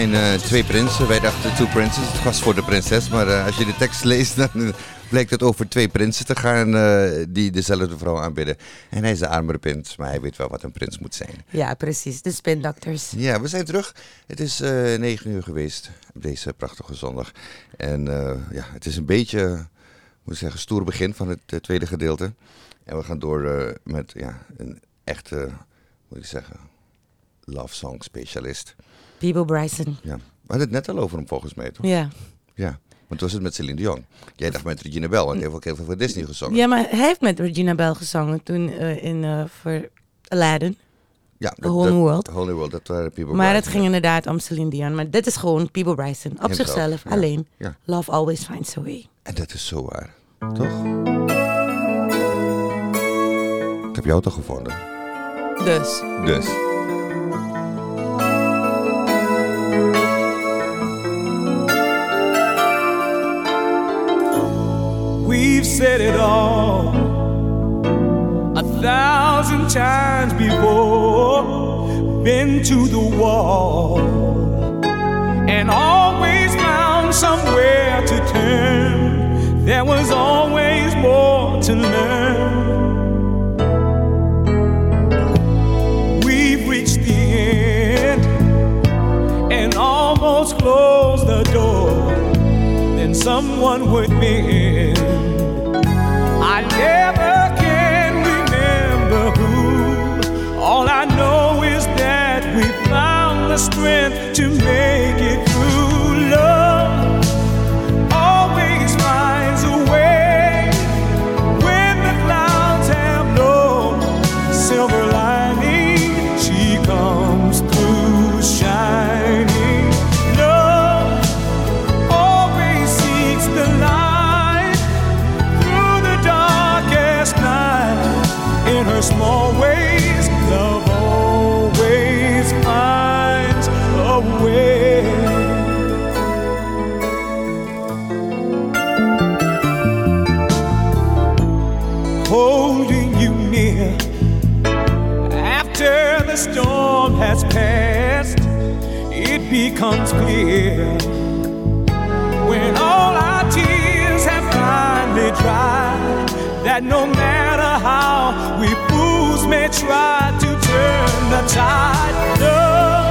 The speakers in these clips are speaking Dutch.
zijn eh, twee prinsen. Wij dachten Two Princes, het was voor de prinses. Maar eh, als je de tekst leest, dan eh, blijkt het over twee prinsen te gaan die dezelfde vrouw aanbidden. En hij is de armere prins, maar hij weet wel wat een prins moet zijn. Ja, precies. De spindokters. Ja, we zijn terug. Het is negen uur geweest op deze prachtige zondag. En ja, het is een beetje, moet ik zeggen, stoer begin van het tweede gedeelte. En we gaan door met ja, een echte, moet ik zeggen, love song specialist. People Bryson. Ja. We hadden het net al over hem volgens mij, toch? Ja. Ja. Want toen was het met Celine Dion. Jij dacht met Regina Bell, want hij heeft ook heel veel voor Disney gezongen. Ja, maar hij heeft met Regina Bell gezongen toen eh, in, uh, voor Aladdin. Ja, The Holy World. The Holy World, dat waren People Maar het ging inderdaad om Celine Dion. Maar dit is gewoon People Bryson. Op zichzelf, alleen. Ja. Love always finds a way. En dat is zo waar. Toch? Ik heb jou toch gevonden? Dus. Dus. We've said it all a thousand times before, been to the wall, and always found somewhere to turn. There was always more to learn. We've reached the end and almost closed the door. Then someone would miss. Strength to make becomes clear. When all our tears have finally dried that no matter how we fools may try to turn the tide, love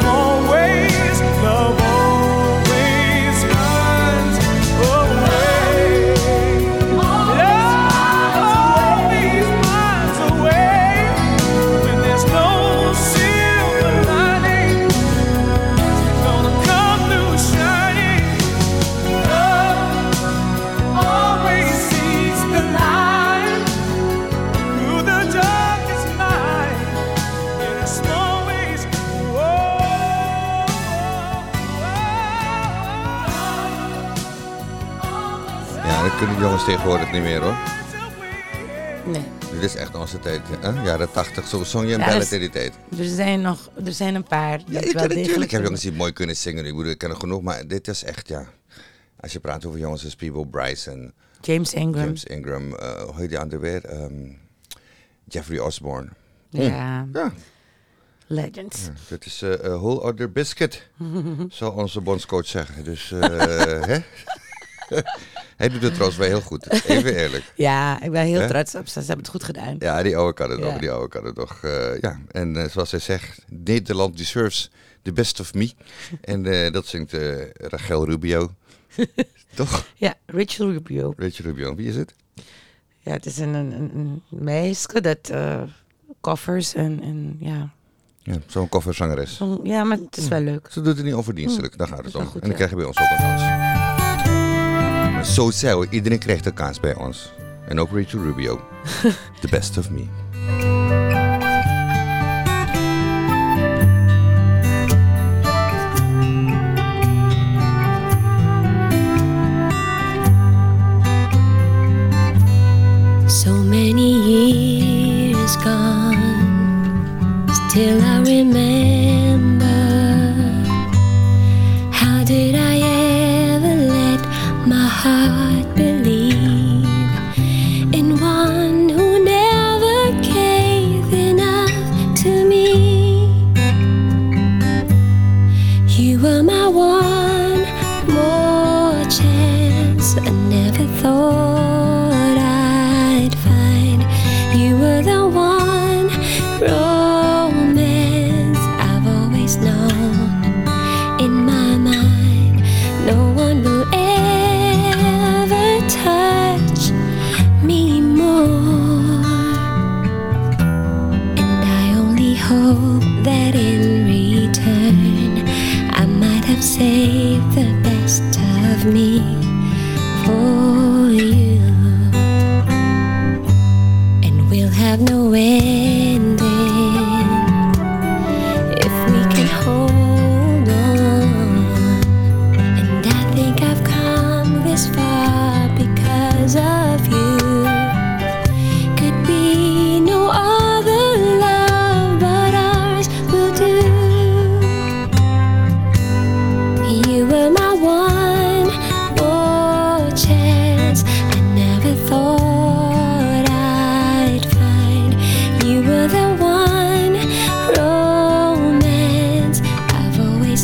small jongens tegenwoordig niet meer hoor. Nee. Dit is echt onze tijd. Hè? Jaren 80, zo zong je een Ja, ballet dus- in die tijd. Er zijn nog, er zijn een paar. die Ja, het wel natuurlijk heb jongens die mooi kunnen zingen. Ik bedoel, ik ken er genoeg, maar dit is echt, ja. Als je praat over jongens als Peebo Bryson, James Ingram. James Ingram, eh, hoe heet die andere weer? Ehm, Jeffrey Osborne. Ja, Ja, legends. ja, dat is een whole other biscuit, zou onze bondscoach zeggen. Dus, eh, hè? Hij doet het trouwens wel heel goed. Even eerlijk. ja, ik ben heel trots op ze. Ze hebben het goed gedaan. Ja, die oude kan het. Die oude kan het eh, ja, en eh, zoals hij zegt, Nederland deserves the best of me. en eh, dat zingt Rachel Rubio. Toch? Ja, Rachel Rubio. Rachel Rubio. Wie is het? Ja, het is een, een, meisje dat koffers en, en ja, ja, zo'n kofferzangeres. Ja, maar het is wel leuk. Ze doet het niet onverdienstelijk, hm, daar gaat het om. En dan ja. krijg je bij ons ook een kans. Zo so, iedereen krijgt een kans bij ons. En ook Rachel Rubio. The best of me.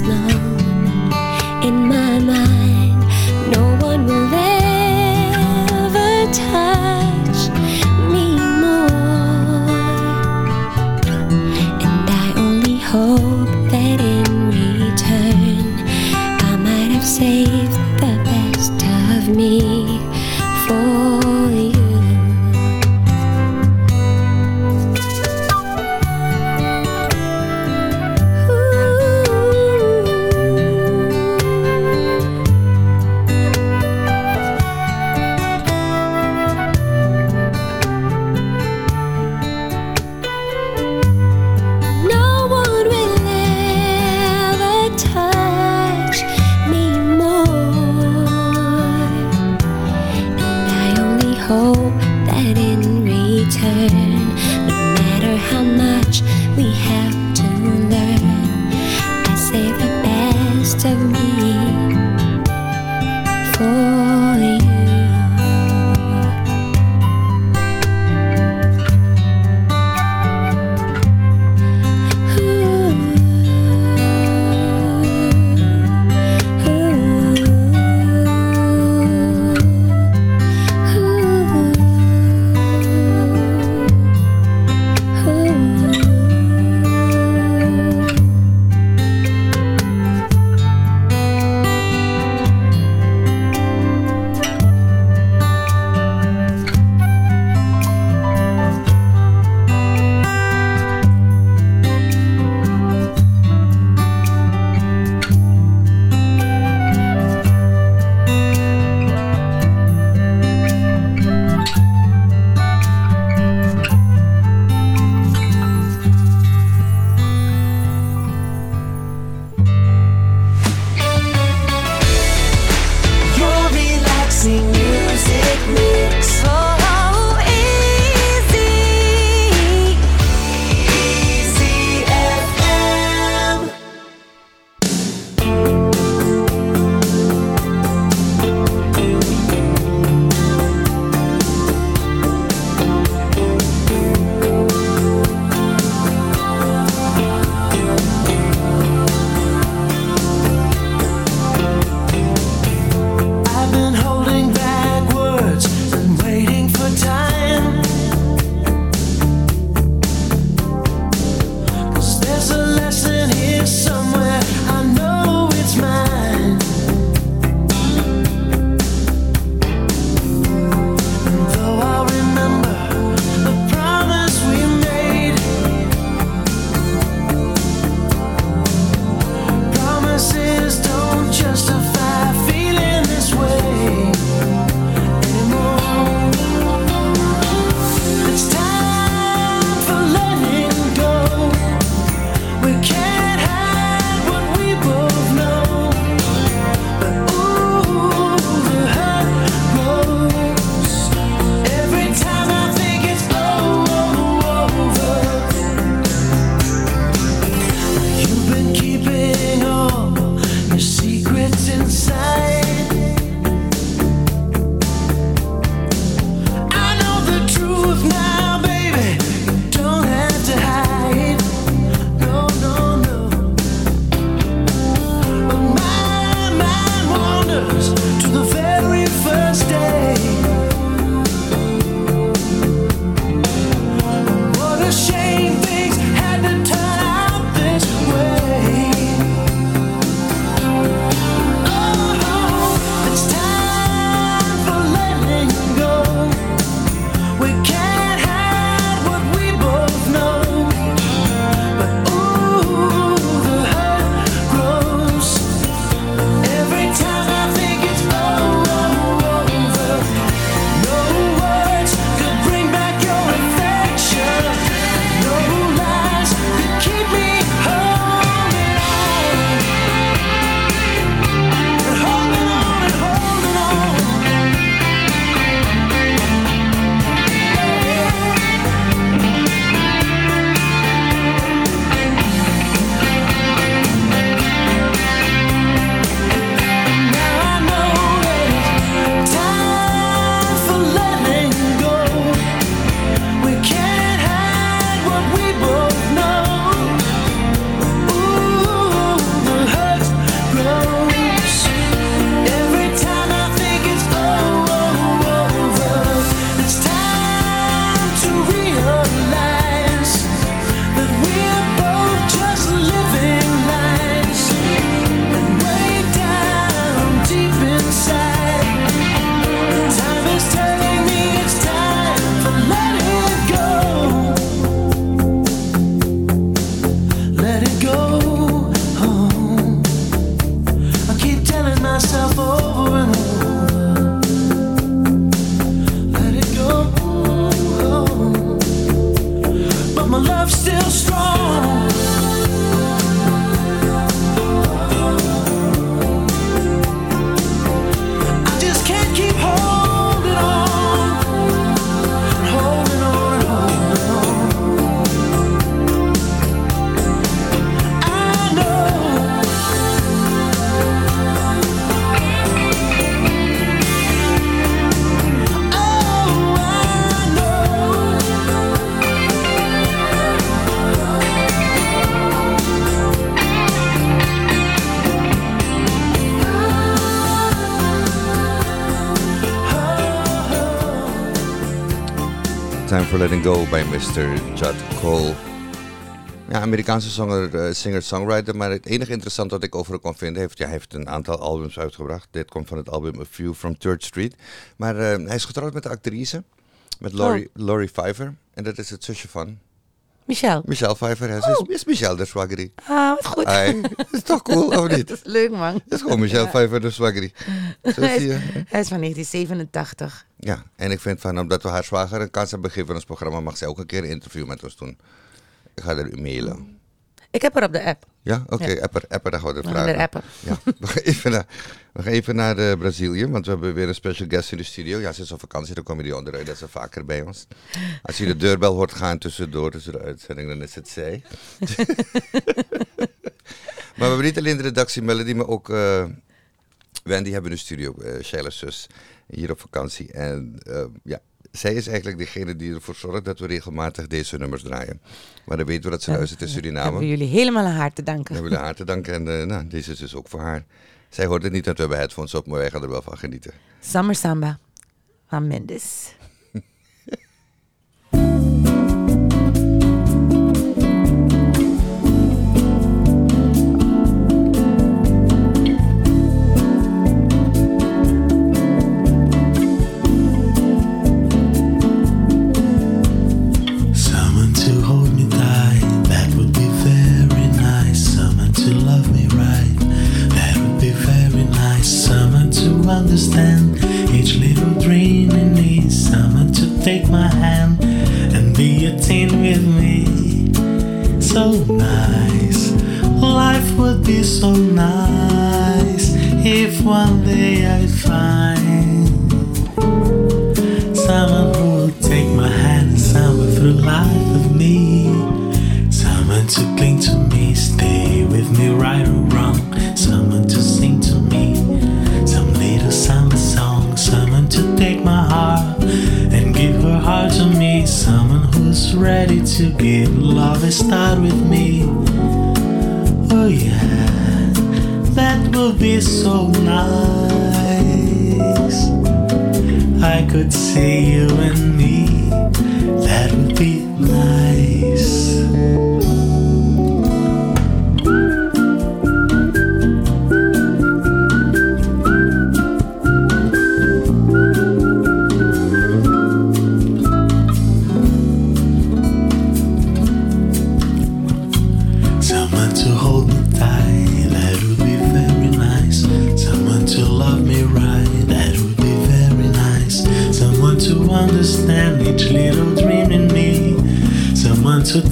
love. Letting Go bij Mr. Judd Cole. Ja, Amerikaanse zanger, eh, singer-songwriter. Maar het enige interessante wat ik over hem kon vinden... Heeft, ja, hij heeft een aantal albums uitgebracht. Dit komt van het album A View from Third Street. Maar eh, hij is getrouwd met de actrice. Met Laurie, Laurie Pfeiffer. En dat is het zusje van Michel. Michelle Pfeiffer. Hij is, is Michelle de Swaggery. Ah, wat goed. Hij is toch cool, of niet? Leuk man. Het is gewoon Michelle Pfeiffer de Swaggery. Zo Hij zie je. is, hij is van 1987. Ja, en ik vind van, omdat we haar zwager een kans hebben gegeven in ons programma, mag zij ook een keer een interview met ons doen. Ik ga er mailen. Ik heb haar op de app. Ja, oké, Ja. apper, apper, dan gaan we gaan vragen. appen. Ja, we gaan even naar, we gaan even naar eh, Brazilië, want we hebben weer een special guest in de studio. Ja, ze is op vakantie, dan komen die onderuit, dat is vaker bij ons. Als je de deurbel hoort gaan tussendoor, tussen de uitzending, dan is het zij. maar we hebben niet alleen de redactie Melody, maar ook eh, Wendy hebben in de studio, uh, Sheila's zus, hier op vakantie. En eh, ja, zij is eigenlijk degene die ervoor zorgt dat we regelmatig deze nummers draaien. Maar dan weten we dat ze luistert in Suriname. Hebben we jullie helemaal aan haar te We danken. hebben haar te danken en eh, nou, deze is dus ook voor haar. Zij hoort het niet, want we hebben headphones op, maar wij gaan er wel van genieten. Summer Samba van Mendes. So nice if one day I'd find Someone who will take my hand and summer through life with me. Someone to cling to me, stay with me right or wrong. Someone to sing to me, some little summer song. Someone to take my heart and give her heart to me. Someone who's ready to give love a start with me. Oh yeah, that would be so nice. I could see you and me. That would be nice.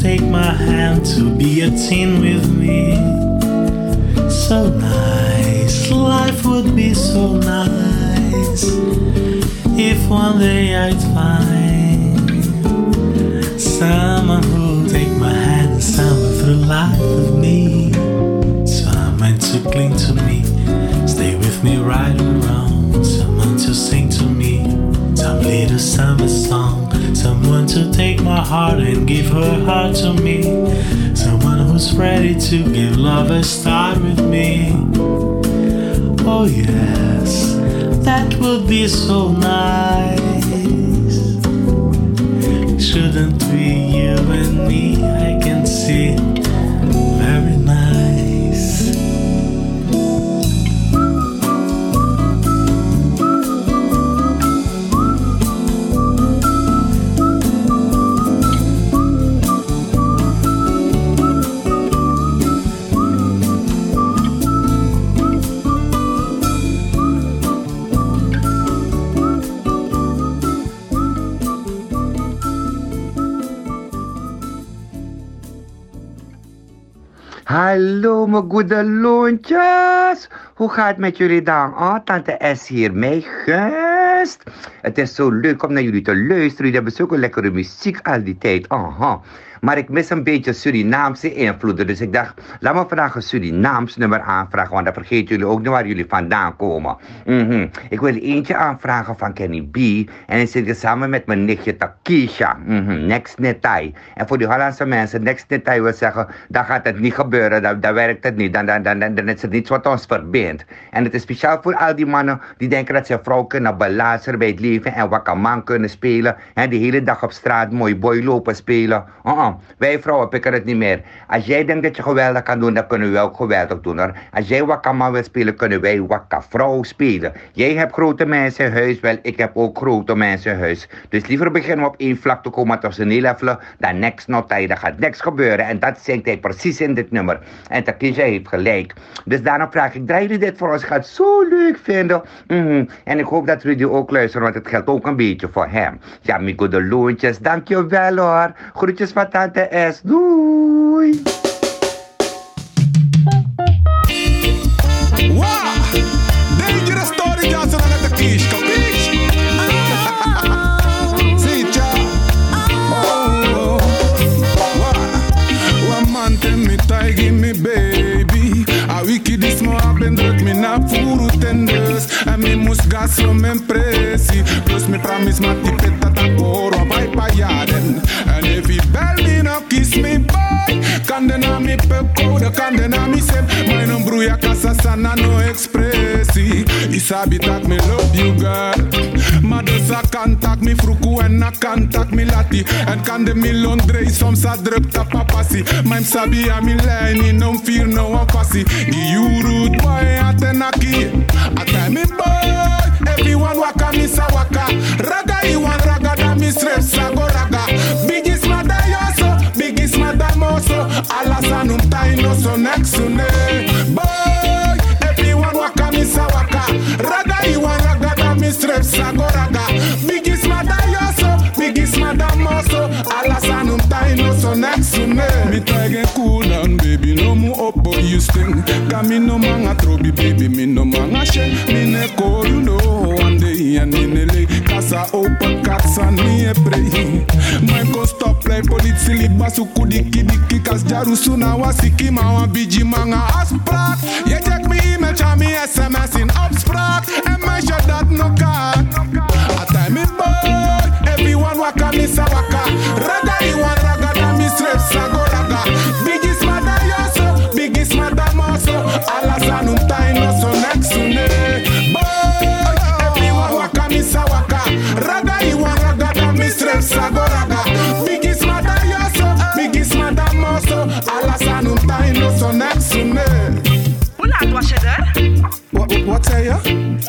Take my hand to be a teen with me. So nice, life would be so nice if one day I'd find someone who'll take my hand and summer through life with me. Someone to cling to me, stay with me right or wrong. Someone to sing to me, some little summer song. Someone to take my heart and give her heart to me. Someone who's ready to give love a start with me. Oh yes, that would be so nice. Shouldn't be you and me, I can see. Hallo mijn goede loontjes. Hoe gaat het met jullie dan? Oh, tante S hier, mijn gast. Het is zo leuk om naar jullie te luisteren. Jullie hebben zulke lekkere muziek al die tijd. Aha. Maar ik mis een beetje Surinaamse invloeden. Dus ik dacht, laat me vandaag een Surinaams nummer aanvragen. Want dan vergeten jullie ook niet waar jullie vandaan komen. Mhm. Ik wil eentje aanvragen van Kenny B. En dan zit ik samen met mijn nichtje Takisha. Mhm. Next Netai. En voor die Hollandse mensen, Next Netai wil zeggen, dan gaat het niet gebeuren. Dan, dan werkt het niet. Dan, dan, dan, dan, is het niets wat ons verbindt. En het is speciaal voor al die mannen die denken dat ze vrouw kunnen belazeren bij het leven. En wakkerman kunnen spelen. En de hele dag op straat mooi boy lopen spelen. Wij vrouwen pikken het niet meer. Als jij denkt dat je geweldig kan doen, dan kunnen we ook geweldig doen hoor. Als jij wakkerman wil spelen, kunnen wij wakkervrouw spelen. Jij hebt grote mensen huis, wel ik heb ook grote mensen huis. Dus liever beginnen we op één vlak te komen tot zijn levelen, dan niks not Dat gaat niks gebeuren. En dat zingt hij precies in dit nummer. En Takisha heeft gelijk. Dus daarom vraag ik, draai jullie dit voor ons? Gaat zo leuk vinden. Mhm. En ik hoop dat jullie ook luisteren, want het geldt ook een beetje voor hem. Ja, Mico de Loontjes, dankjewel hoor. Groetjes van importante é essa. Ui. Dangerous story, Johnson, na Kisco, bitch. Tell me, tie, give me, baby. A wicked this more happened, let me not. mi musga slomen presi. Plus mi promise ma ti petta ta koro a bai pa jaden En if you bel me no kiss me boy Kan den a mi pep kode, kan den a mi sep Mijn broer ja kasa sana no express it's a sabe that me love you, girl. Madosa contact me fruku and I contact me lati. And kan de mi Londre som sa drup ta papasi. Mijn sabi a mi line No fear no one fussy. Gi you rude boy atenaki. Atemi boy, everyone waka mi sa waka. Raga iwan raga da mi strep sa go raga. Biggest mother yo so, biggest mother mo so. Taino so next to. Boy. Raga, you a raga, da mi strips, I go raga. Biggest mother, you so, Biggie mother, more so. Alas, I don't so next to me. Me try get cool down, baby, no mu up, but you sting. Got me no man, I throw baby, me no man, I shake. Me ne call, you know, one day, and in the sa open kat san mi e prehi Mai kon stop play politi li basu kudiki diki Kas jaru suna wasiki ma wan biji manga asprat. Ye check me email cha mi sms in upsprat En mai sure dat no kat A time is bird Everyone waka mi sa waka. Raga i wan raga da mi strep sa go raga. So, mada yoso mo so. moso Alas anum time no so. Net tell you.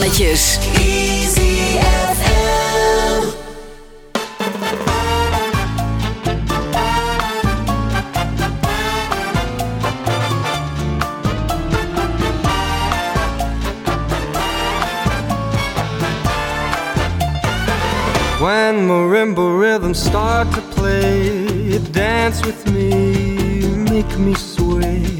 Rijmannetjes. Easy When marimba rhythms start to play, dance with me, make me sway.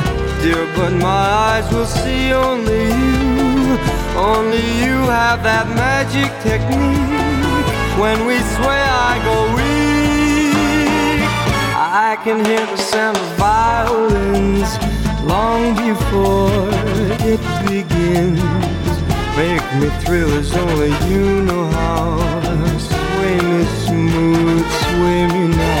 dear, but my eyes will see only you. Only you have that magic technique. When we sway, I go weak. I can hear the sound of violins long before it begins. Make me thrill as only you know how. Sway me smooth, sway me now.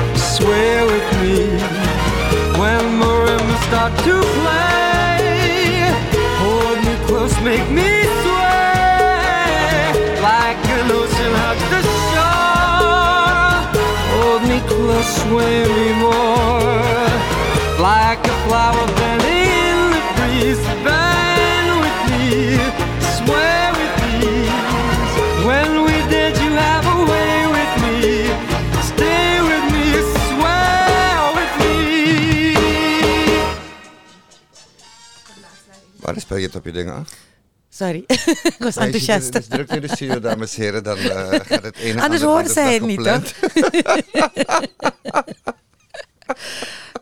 sway with me. When marimbas start to play, hold me close, make me sway like an ocean hugs the shore. Hold me close, sway me more like a flower bending in the breeze. Waar spel je het op je dingen af? Sorry, ik was Als je enthousiast. dus druk in de studio, dames en heren, dan eh, gaat het ene Anders horen zij het niet, gepland.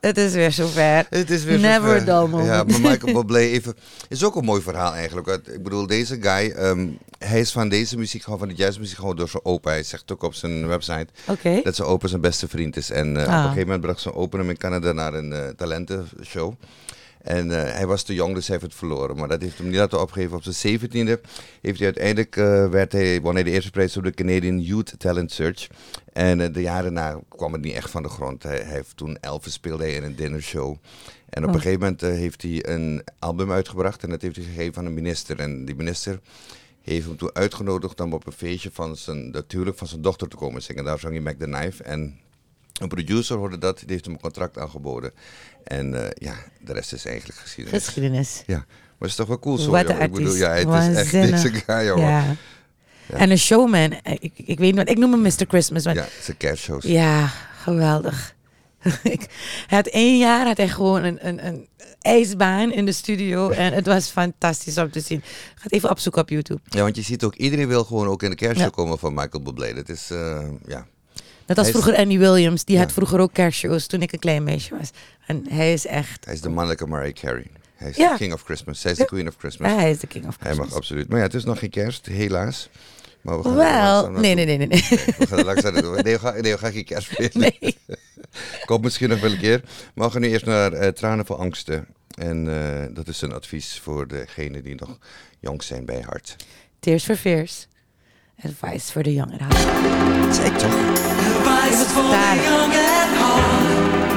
Het is weer zover. Het is weer Never zover. dull moment. Ja, maar Michael Bublé even, is ook een mooi verhaal eigenlijk. Ik bedoel, deze guy, ehm, hij is van deze muziek gewoon, van de jazzmuziek gewoon door zijn opa. Hij zegt ook op zijn website dat zijn opa zijn beste vriend is. En eh, op Ah. een gegeven moment bracht zijn opa hem in Canada naar een eh, talentenshow. En eh, hij was te jong, dus hij heeft het verloren. Maar dat heeft hem niet laten opgeven. Op zijn zeventiende heeft hij uiteindelijk, eh, werd hij, won hij de eerste prijs op de Canadian Youth Talent Search. En eh, de jaren na kwam het niet echt van de grond. Hij, hij heeft toen Elvis speelde hij in een dinnershow. En op Oh. een gegeven moment heeft hij een album uitgebracht. En dat heeft hij gegeven aan een minister. En die minister heeft hem toen uitgenodigd om op een feestje van zijn, natuurlijk van zijn dochter te komen zingen. Daar zong hij Mac the Knife. En een producer hoorde dat, die heeft hem een contract aangeboden. En eh, ja, de rest is eigenlijk geschiedenis. Geschiedenis. Ja, maar het is toch wel cool zo. Wat een Ik bedoel, ja, het is echt deze guy, joh. Ja. En een showman. Eh, Ik, ik weet niet, ik noem hem Mr. Christmas. Want Ja, zijn kerstshows. Ja, geweldig. Ik- had één jaar had hij gewoon een, een, een ijsbaan in de studio. En het was fantastisch om te zien. Ga het even opzoeken op YouTube. Ja, want je ziet ook, iedereen wil gewoon ook in de kerstshow Ja. komen van Michael Bublé. Dat is, eh, ja. Net als vroeger Annie Williams, die had vroeger ook kerstshows toen ik een klein meisje was. En hij is echt... Hij is de mannelijke Mariah Carey. Hij is de king of Christmas. Hij is de queen of Christmas. Ja, hij is de king of Christmas. Hij mag absoluut. Maar ja, het is nog geen kerst, helaas. Maar Wel, nee, nee, nee, nee, we gaan langzaam doen. Nee, we gaan, nee, geen kerst spelen. Nee. Komt misschien nog wel een keer. We gaan nu eerst naar eh, Tranen voor Angsten. En eh, dat is een advies voor degenen die nog jong zijn bij hart. Tears for Fears. Advice for the Young at Heart. Toch? Advice Young at Heart.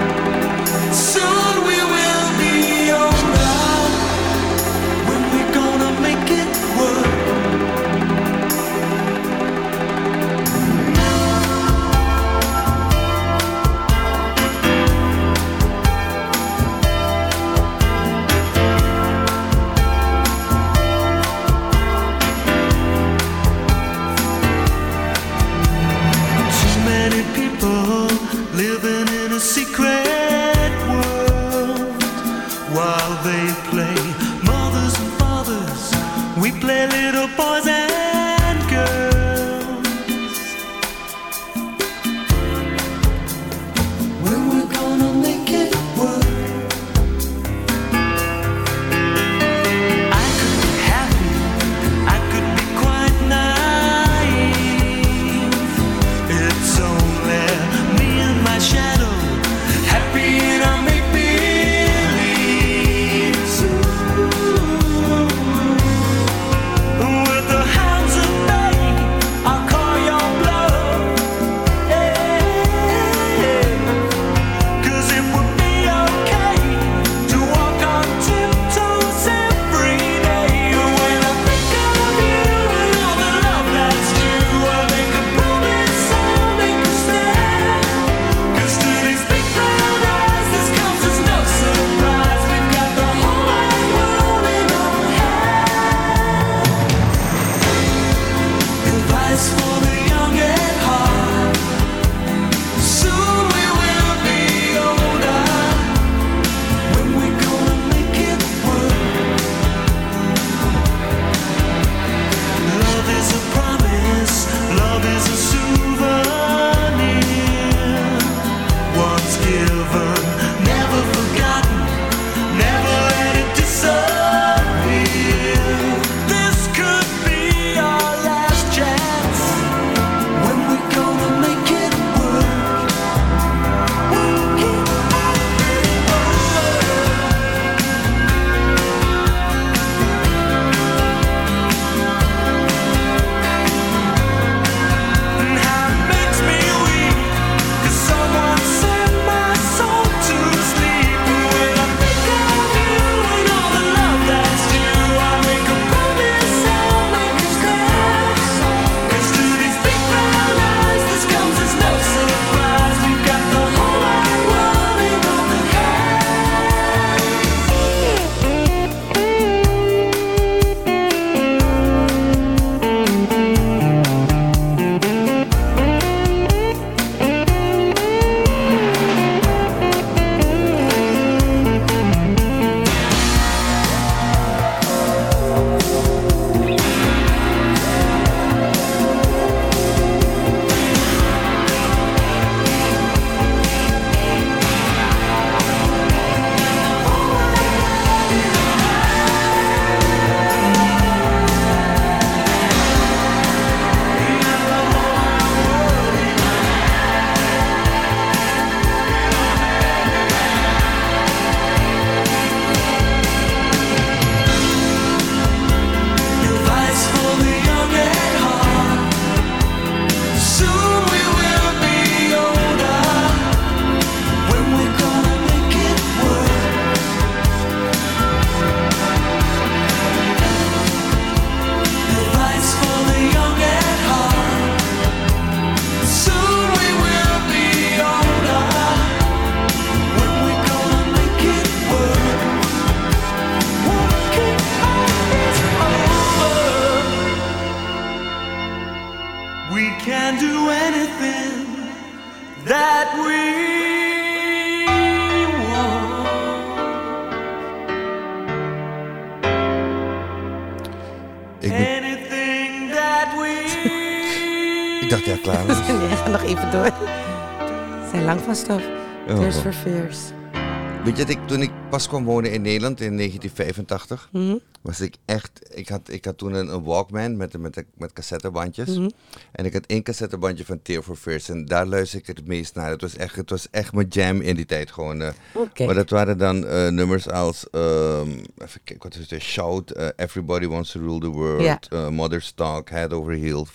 toen ik pas kwam wonen in Nederland in 1985, mhm. was ik echt. Ik had, ik had toen een, Walkman met, met, met cassettebandjes. Mhm. En ik had één cassettebandje van Tear for Fears. En daar luister ik het meest naar. Het was echt, het was echt mijn jam in die tijd gewoon. Eh. Maar dat waren dan eh, nummers als. Um, even kijken, wat is het? Shout, eh, Everybody Wants to Rule the World. Mother's Talk, Head Over Heels.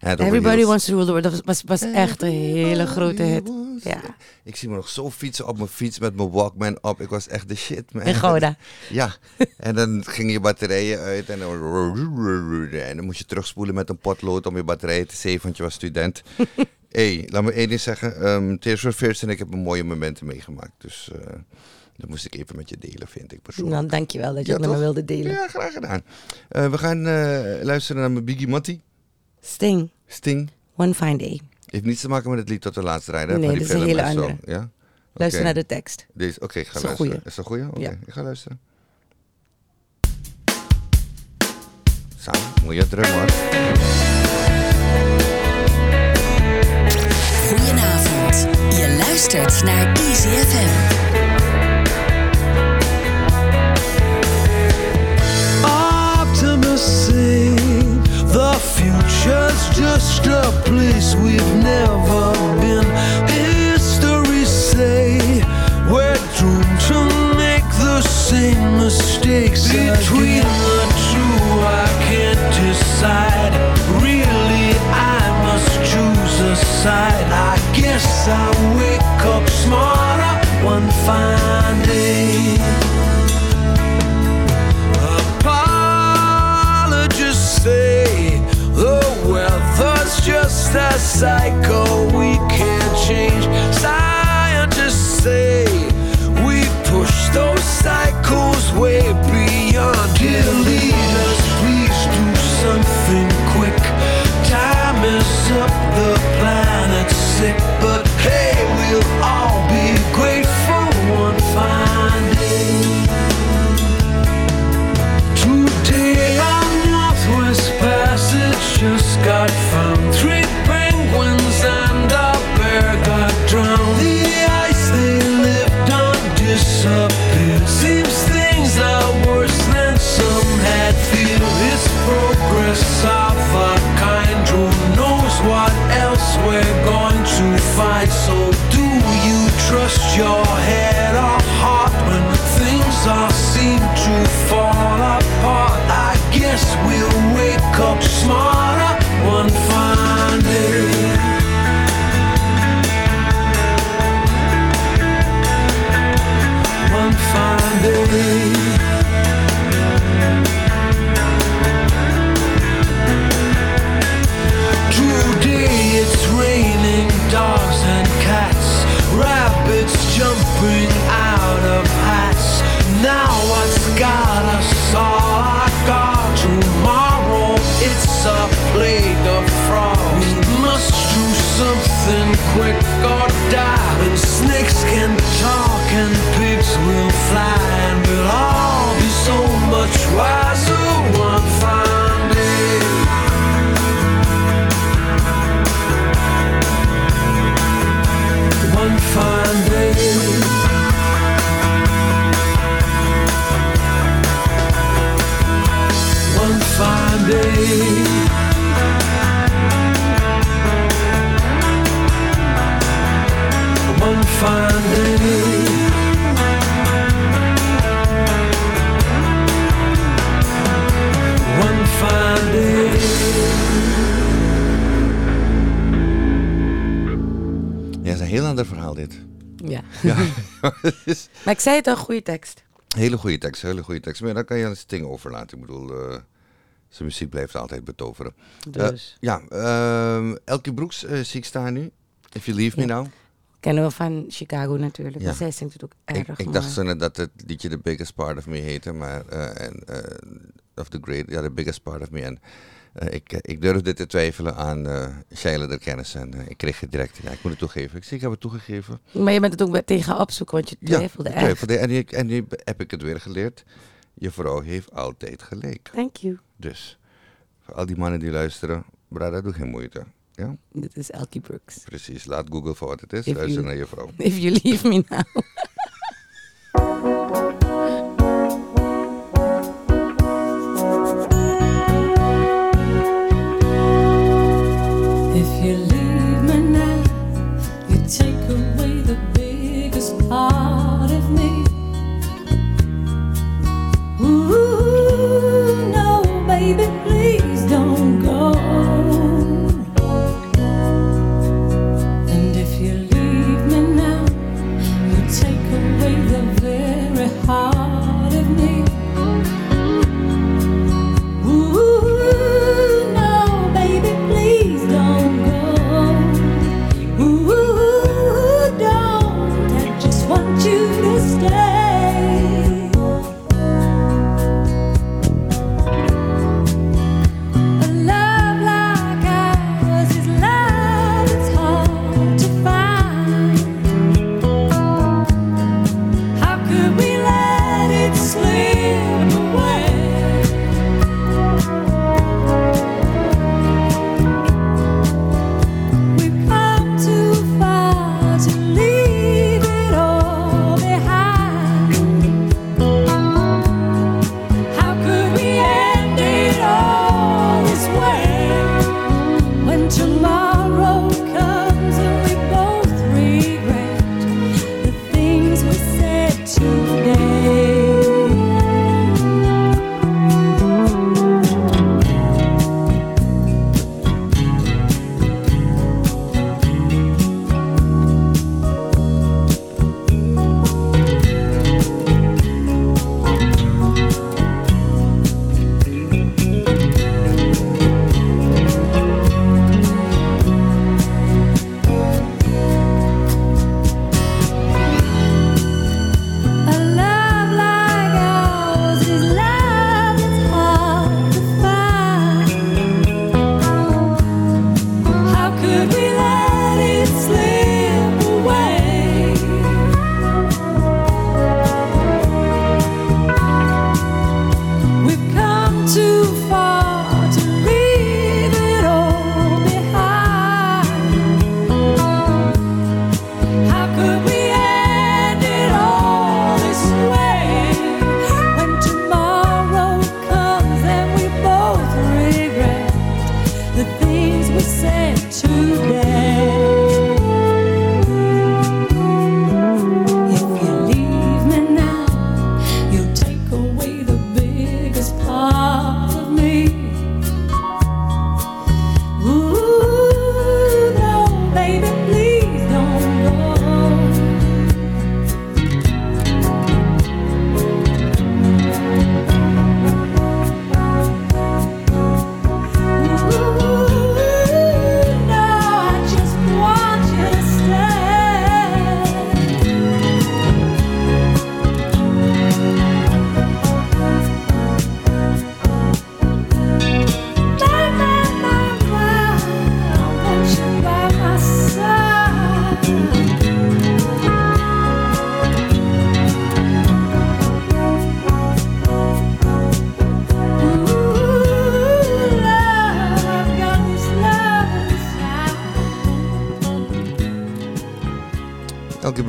Everybody Wants to Rule the World. Dat was, was, was echt een hele grote hit. Ja. Ik zie me nog zo fietsen op mijn fiets met mijn Walkman op. Ik was echt de shit, man. In Gouda. Ja, en dan gingen je batterijen uit en dan, en dan moest je terugspoelen met een potlood om je batterijen te zeven, want je was student. hey, laat me één ding zeggen. Um, Tears for Fears en ik heb een mooie momenten meegemaakt. Dus eh, dat moest ik even met je delen, vind ik persoonlijk. Nou, dankjewel dat je Ja, het met me wilde delen. Ja, graag gedaan. Eh, we gaan eh, luisteren naar mijn Biggie Matty. Sting, Sting. One Fine Day. Heeft niets te maken met het lied tot de laatste rijden. Nee, van die dat is een film hele zo. andere. Ja? Luister naar de tekst. Deze, oké, ik ga Is een luisteren. goeie. Is dat een goeie? Oké, Ja. ik ga luisteren. Samen, mooie drum hoor. Goedenavond. Je luistert naar Easy FM. Future's just a place we've never been. History say we're doomed to make the same mistakes between the two. I can't decide. Really, I must choose a side. I guess I'll a cycle we can't change. Scientists say we push those cycles way beyond. Dear Ja. Maar ik zei het al, goede tekst. hele goede tekst, hele goede tekst. Maar dan kan je aan Sting overlaten. Ik bedoel, eh, zijn muziek blijft altijd betoveren. Dus. Eh, ja, ehm, Elke Broeks eh, zie ik staan nu. If You Leave Me Ja. Now. Kennen we van Chicago natuurlijk. Ja. Zij zingt het ook erg Ik, ik dacht zo net dat het liedje The Biggest Part of Me heette, maar eh, en, eh, of the great, ja, The Biggest Part of Me. En ik, eh, ik durfde te twijfelen aan uh, Sheila de kennis en eh, ik kreeg het direct. Ja, ik moet het toegeven. Ik zie, ik heb het toegegeven. Maar je bent het ook tegen opzoeken, want je twijfelde ja, twijfelde. En, ik- en nu heb ik het weer geleerd. Je vrouw heeft altijd gelijk. Thank you. Dus voor al die mannen die luisteren, brada, doe geen moeite. Ja, Dit is Elkie Brooks. precies. Laat Google voor wat het is. If Luister you- naar je vrouw. If you leave me now.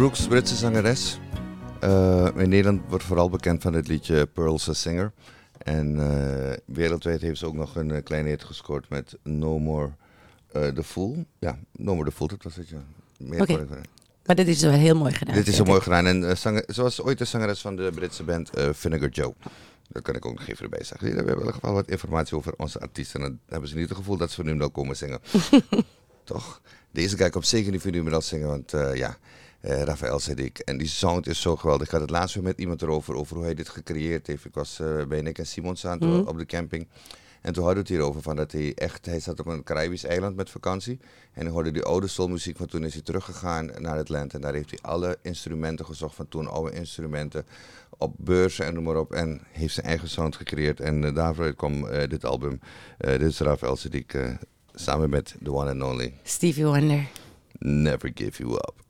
Brooks, Britse zangeres. Eh, in Nederland wordt vooral bekend van het liedje Pearl's a Singer. En eh, wereldwijd heeft ze ook nog een eh, kleine hit gescoord met No More The Fool. Ja, No More The Fool, dat was het, ja. Meer Maar dit is wel heel mooi gedaan. Dit is zo mooi gedaan. En zanger, ze was ooit de zangeres van de Britse band Vinegar Joe. Dat kan ik ook nog even erbij zeggen. We hebben in ieder geval wat informatie over onze artiesten. En dan hebben ze niet het gevoel dat ze nu wel komen zingen. Toch? Deze ik op zeker niet voor nu meer zingen. Want ja, eh Rafael Zedik. En die sound is zo geweldig. Ik had het laatst weer met iemand erover. Over hoe hij dit gecreëerd heeft. Ik was eh, bij Nick en Simon staan toen Mhm. op de camping. En toen hadden we het hierover van dat hij echt, hij zat op een Caribisch eiland met vakantie. En hij hoorde die oude soulmuziek van toen is hij teruggegaan naar het land. En daar heeft hij alle instrumenten gezocht van toen, oude instrumenten. Op beurzen en noem maar op. En heeft zijn eigen sound gecreëerd. En uh, daarvoor kwam eh, dit album. Eh, dit is Rafael eh, samen met The One and Only. Stevie Wonder. Never give you up.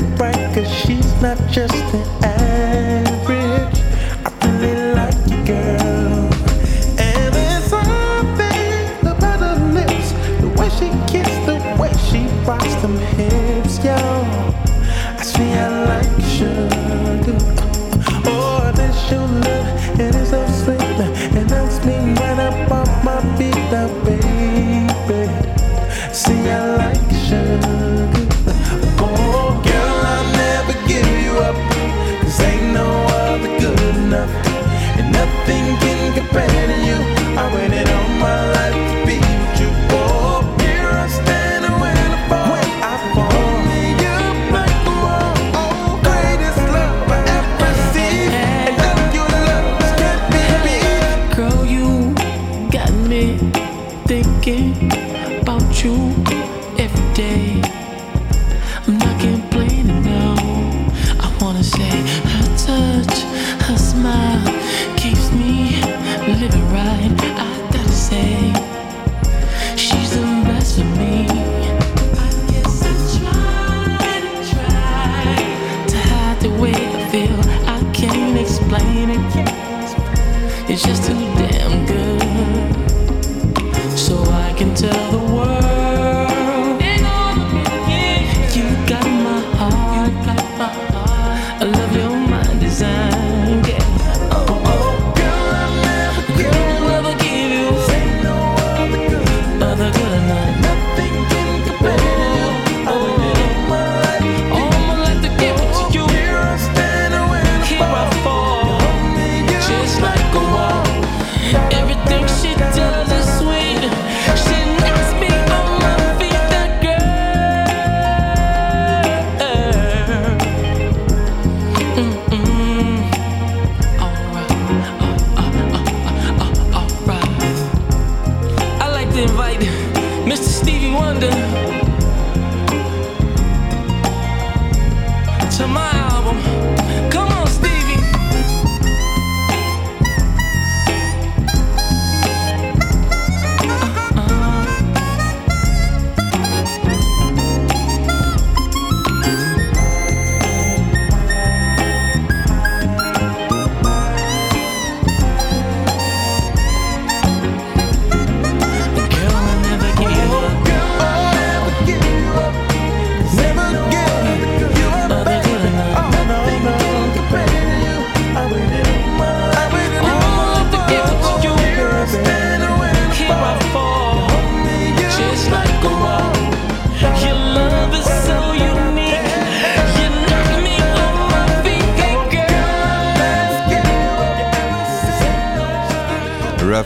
it right, cause she's not just an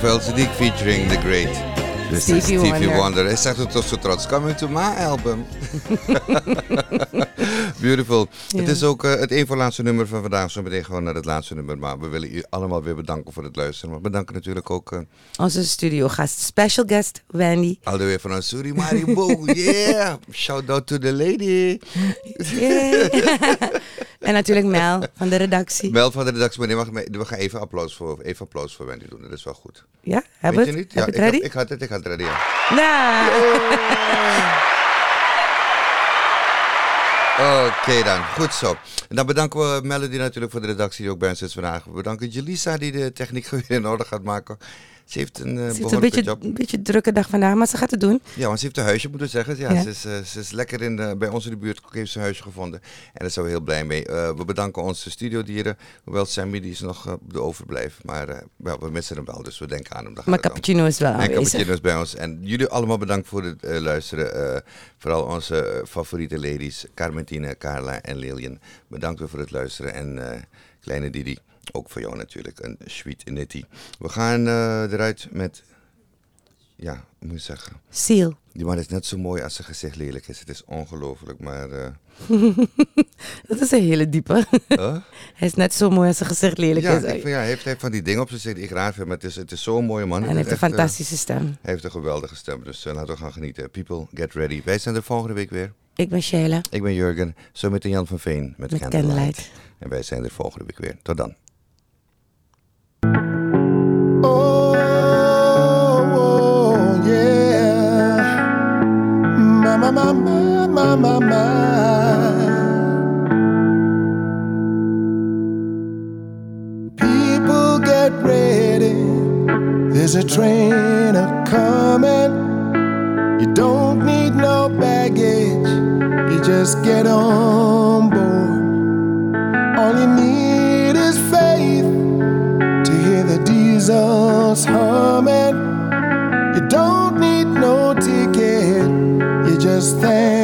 Sadiq featuring The Great. Is Stevie Stevie Wonder. Wonder. Hij zegt het toch zo trots. Coming to my album. Beautiful. Het is ook eh, het een voor laatste nummer van vandaag. Zo meteen gewoon naar het laatste nummer. Maar we willen u allemaal weer bedanken voor het luisteren. Maar bedanken natuurlijk ook... eh, Onze studiogast, special guest Wendy. Al de way vanuit Surimaribo. Yeah. Shout out to the lady. Yay. en natuurlijk Mel van de redactie. Mel van de redactie. Maar we gaan even applaus voor, even applaus voor Wendy doen. Dat is wel goed. Ja, hebben Weet we je het? niet? Heb ja, het ik, had, ik had het, ik had het ready. Ja. Nou. Oké dan, goed zo. En dan bedanken we Melody natuurlijk voor de redactie die ook bij ons is vandaag. We bedanken Jelisa die de techniek weer in orde gaat maken. Ze heeft een uh, een beetje, een beetje drukke dag vandaag, maar ze gaat het doen. Ja, want ze heeft een huisje moeten zeggen. Ja, Ja. Ze, is, eh, ze is lekker in de, bij ons in de buurt, heeft ze een huisje gevonden. En daar zijn we heel blij mee. Eh, we bedanken onze studiodieren, hoewel Sammy die is nog de overblijf. Maar we missen hem wel, dus we denken aan hem. Maar cappuccino is wel En aanwezig. cappuccino is bij ons. En jullie allemaal bedankt voor het luisteren. Vooral onze favoriete ladies, Carmentine, Carla en Lilian. Bedankt weer voor het luisteren. En kleine Didi, ook voor jou natuurlijk, een sweet nitty. We gaan eh, eruit met, ja, hoe moet je zeggen? Seal. Die man is net zo mooi als zijn gezicht lelijk is. Het is ongelooflijk, maar... eh, Dat is een hele diepe. Huh? Hij is net zo mooi als zijn gezicht lelijk ja, is. ik vind, ja, hij heeft, hij van die dingen op zijn gezicht die ik raar vind, maar het is, het is zo'n mooie man. En hij heeft een echt, eh, fantastische stem. hij heeft een geweldige stem, dus laten we gaan genieten. People, get ready. Wij zijn er volgende week weer. Ik ben Sheila. Ik ben Jurgen, zo met Jan van Veen met, Met Candlelight. Candlelight. En wij zijn er volgende week weer. Tot dan. My, my. People get ready. There's a train a coming. You don't need no baggage. You just get on board. All you need is faith to hear the diesels humming. You don't need no ticket, you just thank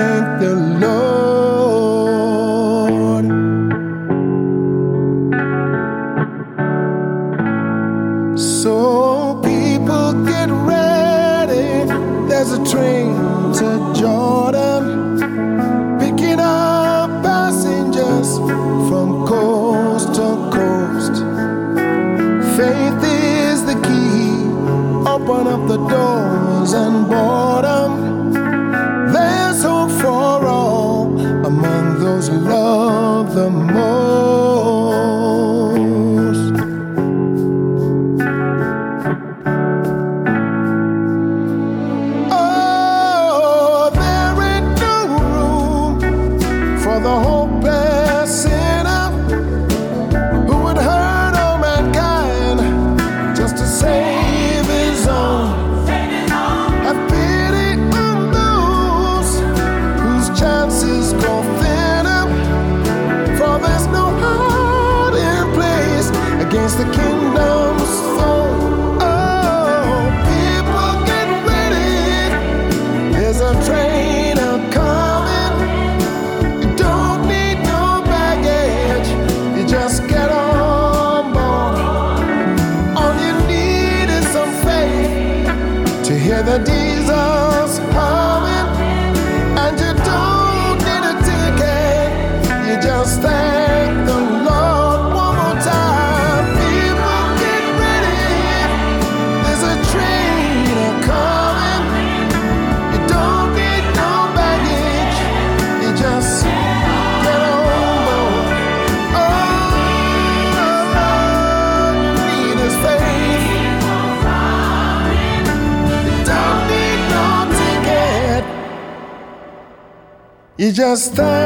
gastar.